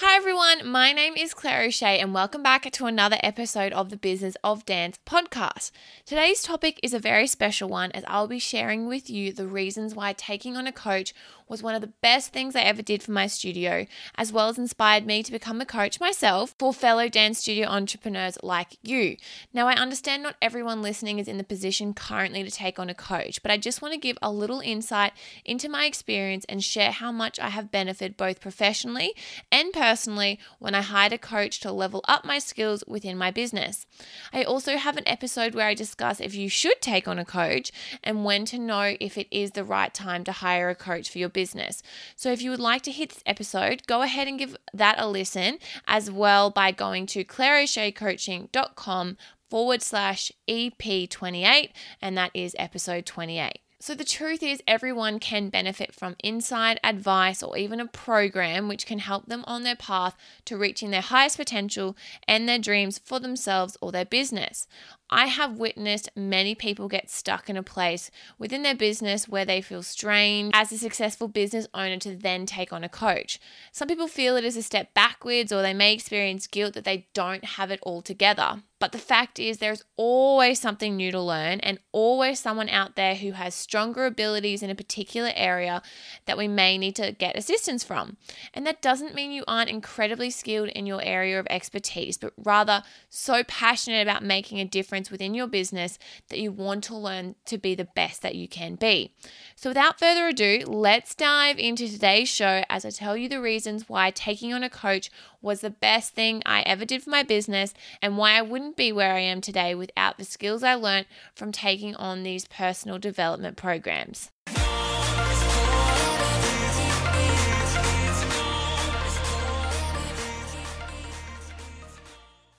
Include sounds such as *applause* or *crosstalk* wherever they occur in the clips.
Hi everyone, my name is Claire O'Shea and welcome back to another episode of the Business of Dance podcast. Today's topic is a very special one as I'll be sharing with you the reasons why taking on a coach was one of the best things I ever did for my studio, as well as inspired me to become a coach myself for fellow dance studio entrepreneurs like you. Now, I understand not everyone listening is in the position currently to take on a coach, but I just want to give a little insight into my experience and share how much I have benefited both professionally and personally when I hired a coach to level up my skills within my business. I also have an episode where I discuss if you should take on a coach and when to know if it is the right time to hire a coach for your business. So if you would like to hit this episode, go ahead and give that a listen as well by going to claireo'sheacoaching.com forward slash EP28, and that is episode 28. So, the truth is, everyone can benefit from inside advice, or even a program which can help them on their path to reaching their highest potential and their dreams for themselves or their business. I have witnessed many people get stuck in a place within their business where they feel strained as a successful business owner to then take on a coach. Some people feel it is a step backwards or they may experience guilt that they don't have it all together. But the fact is, there's always something new to learn and always someone out there who has stronger abilities in a particular area that we may need to get assistance from. And that doesn't mean you aren't incredibly skilled in your area of expertise, but rather so passionate about making a difference difference within your business that you want to learn to be the best that you can be. So, without further ado, let's dive into today's show as I tell you the reasons why taking on a coach was the best thing I ever did for my business and why I wouldn't be where I am today without the skills I learned from taking on these personal development programs.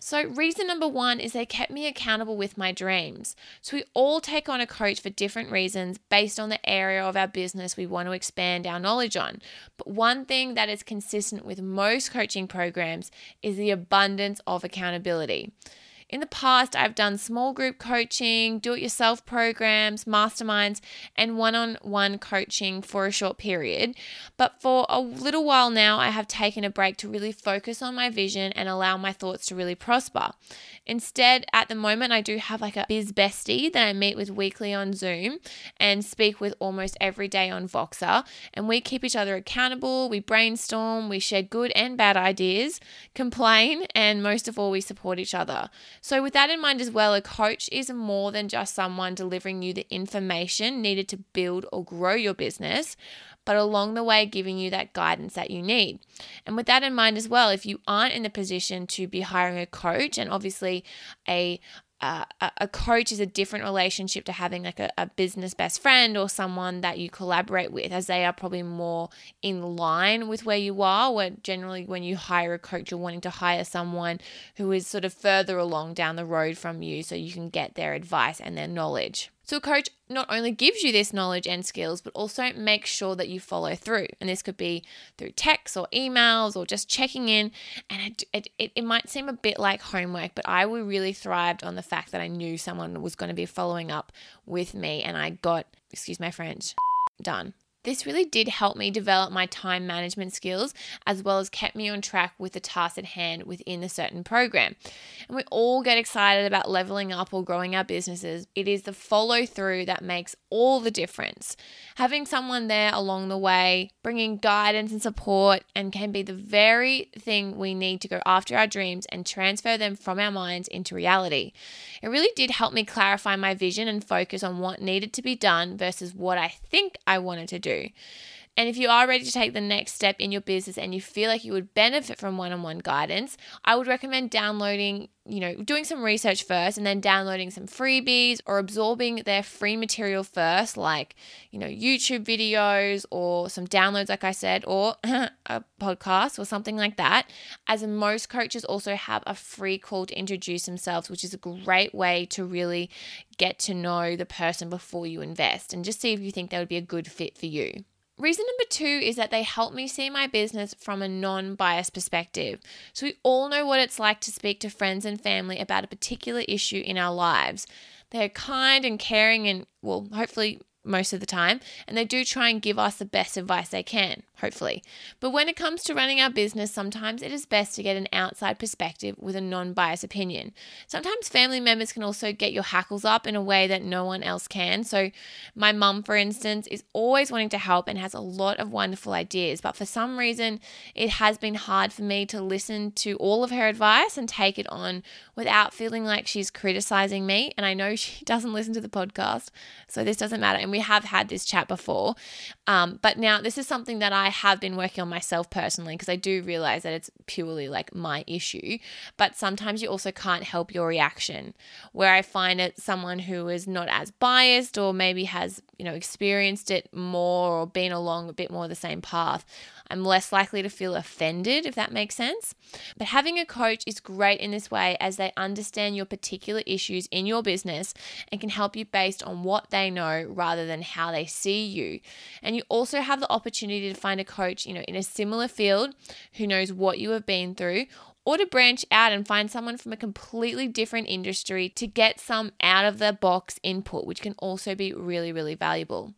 So, reason number one is they kept me accountable with my dreams. So, we all take on a coach for different reasons based on the area of our business we want to expand our knowledge on. But one thing that is consistent with most coaching programs is the abundance of accountability. In the past, I've done small group coaching, do it yourself programs, masterminds, and one on one coaching for a short period. But for a little while now, I have taken a break to really focus on my vision and allow my thoughts to really prosper. Instead, at the moment, I do have like a biz bestie that I meet with weekly on Zoom and speak with almost every day on Voxer. And we keep each other accountable, we brainstorm, we share good and bad ideas, complain, and most of all, we support each other. So, with that in mind as well, a coach is more than just someone delivering you the information needed to build or grow your business, but along the way, giving you that guidance that you need. And with that in mind as well, if you aren't in the position to be hiring a coach, and obviously a uh, a coach is a different relationship to having like a, a, business best friend or someone that you collaborate with as they are probably more in line with where you are where generally when you hire a coach you're wanting to hire someone who is sort of further along down the road from you so you can get their advice and their knowledge so, a coach not only gives you this knowledge and skills, but also makes sure that you follow through. And this could be through texts or emails or just checking in. And it, it, it might seem a bit like homework, but I really thrived on the fact that I knew someone was going to be following up with me and I got, excuse my French, done. This really did help me develop my time management skills as well as kept me on track with the tasks at hand within a certain program. And we all get excited about leveling up or growing our businesses. It is the follow through that makes all the difference. Having someone there along the way, bringing guidance and support, and can be the very thing we need to go after our dreams and transfer them from our minds into reality. It really did help me clarify my vision and focus on what needed to be done versus what I think I wanted to do do. And if you are ready to take the next step in your business and you feel like you would benefit from one on one guidance, I would recommend downloading you know, doing some research first and then downloading some freebies or absorbing their free material first, like, you know, YouTube videos or some downloads, like I said, or *laughs* a podcast or something like that. As most coaches also have a free call to introduce themselves, which is a great way to really get to know the person before you invest and just see if you think they would be a good fit for you. Reason number two is that they help me see my business from a non biased perspective. So, we all know what it's like to speak to friends and family about a particular issue in our lives. They're kind and caring and, well, hopefully most of the time, and they do try and give us the best advice they can, hopefully. But when it comes to running our business, sometimes it is best to get an outside perspective with a non biased opinion. Sometimes family members can also get your hackles up in a way that no one else can. So, my mum, for instance, is always wanting to help and has a lot of wonderful ideas, but for some reason, it has been hard for me to listen to all of her advice and take it on without feeling like she's criticizing me. And I know *laughs* she doesn't listen to the podcast, so this doesn't matter. And we have had this chat before. Um, but now this is something that I have been working on myself personally because I do realize that it's purely like my issue. But sometimes you also can't help your reaction. Where I find it someone who is not as biased or maybe has, you know, experienced it more or been along a bit more the same path. I'm less likely to feel offended, if that makes sense. But having a coach is great in this way as they understand your particular issues in your business and can help you based on what they know rather than how they see you. And you also have the opportunity to find a coach, you know, in a similar field who knows what you have been through or to branch out and find someone from a completely different industry to get some out of the box input, which can also be really, really valuable.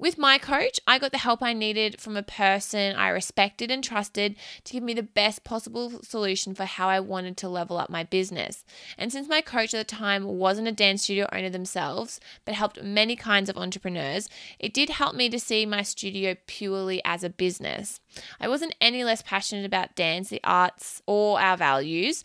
With my coach, I got the help I needed from a person I respected and trusted to give me the best possible solution for how I wanted to level up my business. And since my coach at the time wasn't a dance studio owner themselves, but helped many kinds of entrepreneurs, it did help me to see my studio purely as a business. I wasn't any less passionate about dance, the arts, or our values.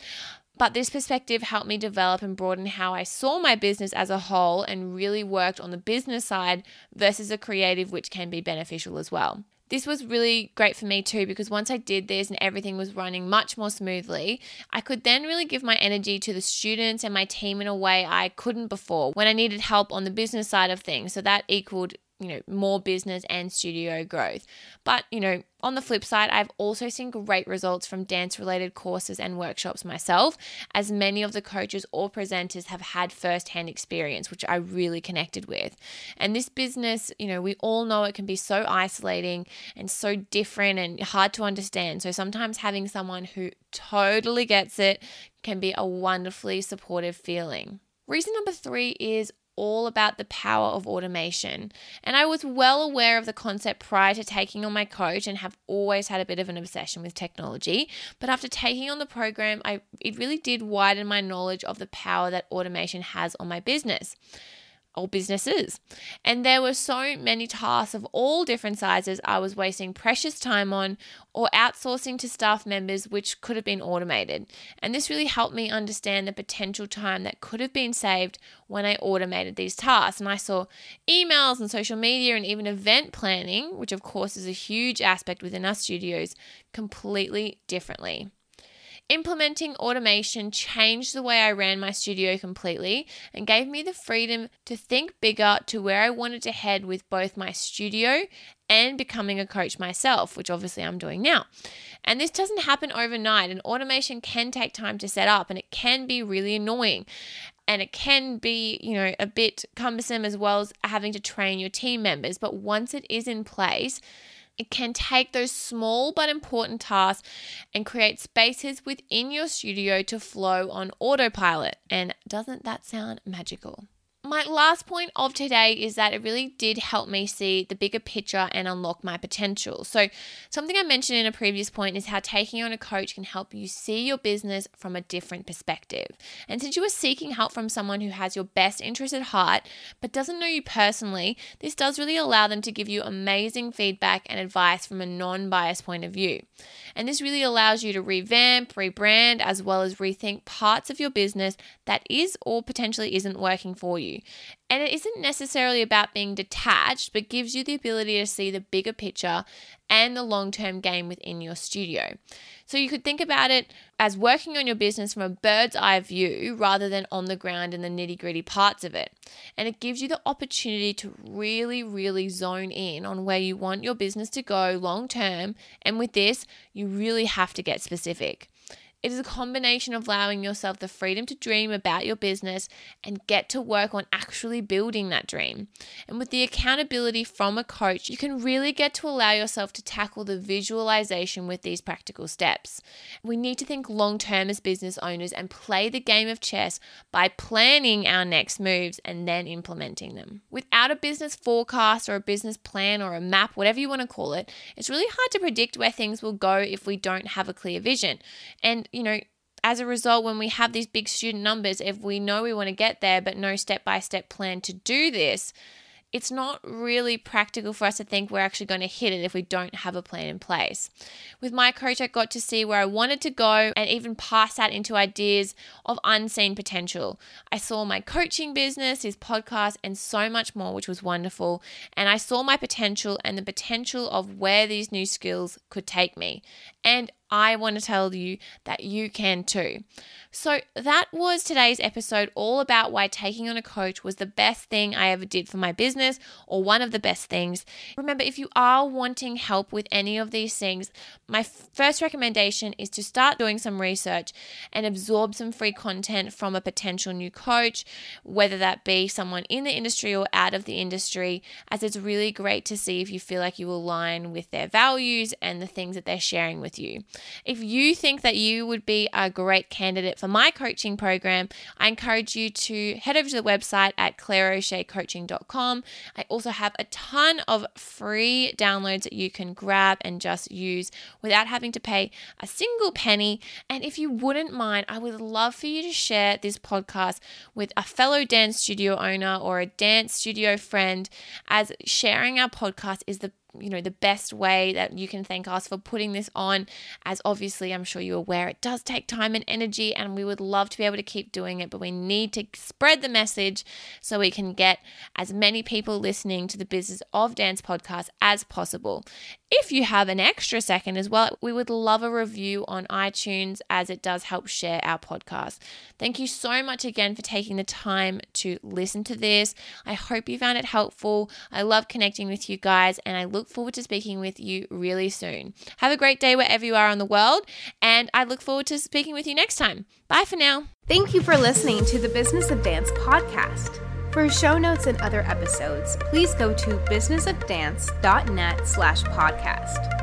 But this perspective helped me develop and broaden how I saw my business as a whole and really worked on the business side versus a creative, which can be beneficial as well. This was really great for me too because once I did this and everything was running much more smoothly, I could then really give my energy to the students and my team in a way I couldn't before when I needed help on the business side of things. So that equaled you know, more business and studio growth. But, you know, on the flip side, I've also seen great results from dance related courses and workshops myself, as many of the coaches or presenters have had first hand experience, which I really connected with. And this business, you know, we all know it can be so isolating and so different and hard to understand. So sometimes having someone who totally gets it can be a wonderfully supportive feeling. Reason number three is all about the power of automation. And I was well aware of the concept prior to taking on my coach and have always had a bit of an obsession with technology. But after taking on the program, I it really did widen my knowledge of the power that automation has on my business or businesses. And there were so many tasks of all different sizes I was wasting precious time on or outsourcing to staff members, which could have been automated. And this really helped me understand the potential time that could have been saved when I automated these tasks. And I saw emails and social media and even event planning, which of course is a huge aspect within our studios, completely differently. Implementing automation changed the way I ran my studio completely and gave me the freedom to think bigger to where I wanted to head with both my studio and becoming a coach myself, which obviously I'm doing now. And this doesn't happen overnight, and automation can take time to set up and it can be really annoying. And it can be, you know, a bit cumbersome as well as having to train your team members. But once it is in place, it can take those small but important tasks and create spaces within your studio to flow on autopilot. And doesn't that sound magical? My last point of today is that it really did help me see the bigger picture and unlock my potential. So, something I mentioned in a previous point is how taking on a coach can help you see your business from a different perspective. And since you are seeking help from someone who has your best interest at heart but doesn't know you personally, this does really allow them to give you amazing feedback and advice from a non biased point of view. And this really allows you to revamp, rebrand, as well as rethink parts of your business that is or potentially isn't working for you. And it isn't necessarily about being detached, but gives you the ability to see the bigger picture and the long term game within your studio. So you could think about it as working on your business from a bird's eye view rather than on the ground in the nitty gritty parts of it. And it gives you the opportunity to really, really zone in on where you want your business to go long term. And with this, you really have to get specific. It is a combination of allowing yourself the freedom to dream about your business and get to work on actually building that dream. And with the accountability from a coach, you can really get to allow yourself to tackle the visualization with these practical steps. We need to think long term as business owners and play the game of chess by planning our next moves and then implementing them. Without a business forecast or a business plan or a map, whatever you want to call it, it's really hard to predict where things will go if we don't have a clear vision. And you know, as a result, when we have these big student numbers, if we know we want to get there, but no step by step plan to do this, it's not really practical for us to think we're actually going to hit it if we don't have a plan in place. With my coach, I got to see where I wanted to go and even pass that into ideas of unseen potential. I saw my coaching business, his podcast, and so much more, which was wonderful. And I saw my potential and the potential of where these new skills could take me. And I want to tell you that you can too. So, that was today's episode all about why taking on a coach was the best thing I ever did for my business or one of the best things. Remember, if you are wanting help with any of these things, my first recommendation is to start doing some research and absorb some free content from a potential new coach, whether that be someone in the industry or out of the industry, as it's really great to see if you feel like you align with their values and the things that they're sharing with you. If you think that you would be a great candidate for my coaching program, I encourage you to head over to the website at claireo'sheacoaching.com. I also have a ton of free downloads that you can grab and just use without having to pay a single penny. And if you wouldn't mind, I would love for you to share this podcast with a fellow dance studio owner or a dance studio friend, as sharing our podcast is the you know the best way that you can thank us for putting this on. As obviously i'm sure you're aware it does take time and energy and we would love to be able to keep doing it but we need to spread the message so we can get as many people listening to the business of dance podcast as possible. If you have an extra second as well we would love a review on itunes as it does help share our podcast. Thank you so much again for taking the time to listen to this. I hope you found it helpful. I love connecting with you guys and i look look forward to speaking with you really soon. Have a great day wherever you are in the world, and I look forward to speaking with you next time. Bye for now. Thank you for listening to the Business of Dance podcast. For show notes and other episodes, please go to businessofdance.net slash podcast.